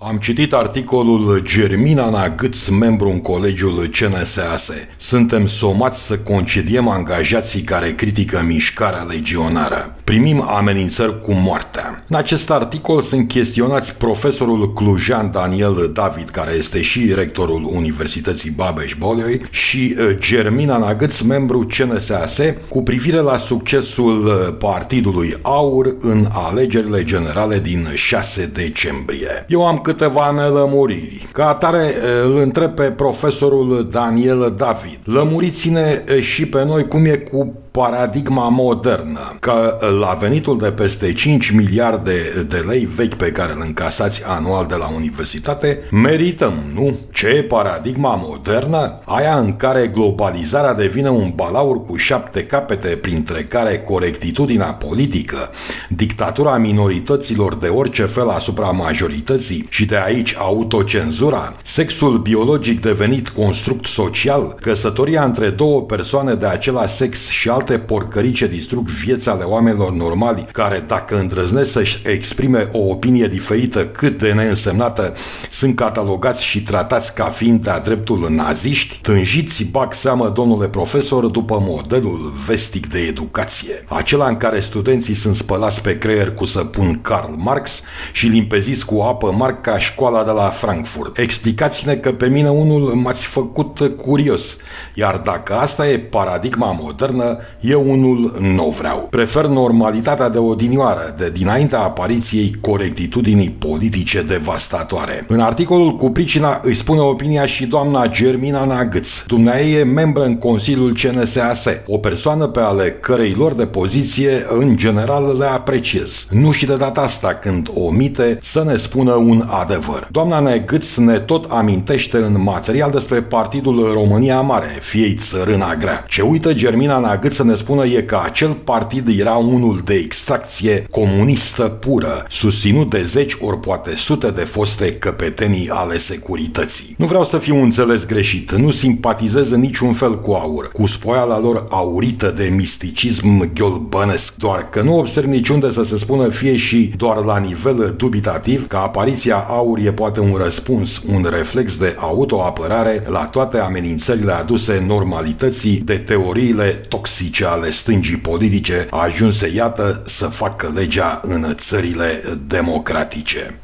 Am citit articolul Germina Nagâț, membru în colegiul CNSAS. Suntem somați să concediem angajații care critică mișcarea legionară. Primim amenințări cu moartea. În acest articol sunt chestionați profesorul clujan Daniel David, care este și rectorul Universității Babeș-Bolyai, și uh, Germina Nagâț, membru CNSAS, cu privire la succesul uh, Partidului Aur în alegerile generale din 6 decembrie. Eu am câteva nelămuriri. Ca atare îl întreb pe profesorul Daniel David. Lămuriți-ne și pe noi cum e cu paradigma modernă, că la venitul de peste 5 miliarde de lei vechi pe care îl încasați anual de la universitate, merităm, nu? Ce e paradigma modernă? Aia în care globalizarea devine un balaur cu șapte capete, printre care corectitudinea politică, dictatura minorităților de orice fel asupra majorității și de aici autocenzura, sexul biologic devenit construct social, căsătoria între două persoane de același sex și alte porcării ce distrug vieța ale oamenilor normali, care dacă îndrăznesc să-și exprime o opinie diferită cât de neînsemnată, sunt catalogați și tratați ca fiind de-a dreptul naziști, tânjiți bag seamă, domnule profesor, după modelul vestic de educație. Acela în care studenții sunt spălați pe creier cu săpun Karl Marx și limpeziți cu apă marca școala de la Frankfurt. Explicați-ne că pe mine unul m-ați făcut curios, iar dacă asta e paradigma modernă, eu unul nu vreau. Prefer normalitatea de odinioară, de dinaintea apariției corectitudinii politice devastatoare. În articolul cu pricina îi spune opinia și doamna Germina Nagâț. Dumnezeu e membră în Consiliul CNSAS, o persoană pe ale cărei lor de poziție în general le apreciez. Nu și de data asta când omite să ne spună un adevăr. Doamna Negâț ne tot amintește în material despre Partidul România Mare, fiei țărâna grea. Ce uită Germina Nagâț să ne spună e că acel partid era unul de extracție comunistă pură, susținut de zeci ori poate sute de foste căpetenii ale securității. Nu vreau să fiu înțeles greșit, nu simpatizez în niciun fel cu aur, cu spoiala lor aurită de misticism ghiolbănesc, doar că nu observ niciunde să se spună fie și doar la nivel dubitativ că apariția aur e poate un răspuns, un reflex de autoapărare la toate amenințările aduse normalității de teoriile toxice ale stângii politice, ajunse, iată, să facă legea în țările democratice.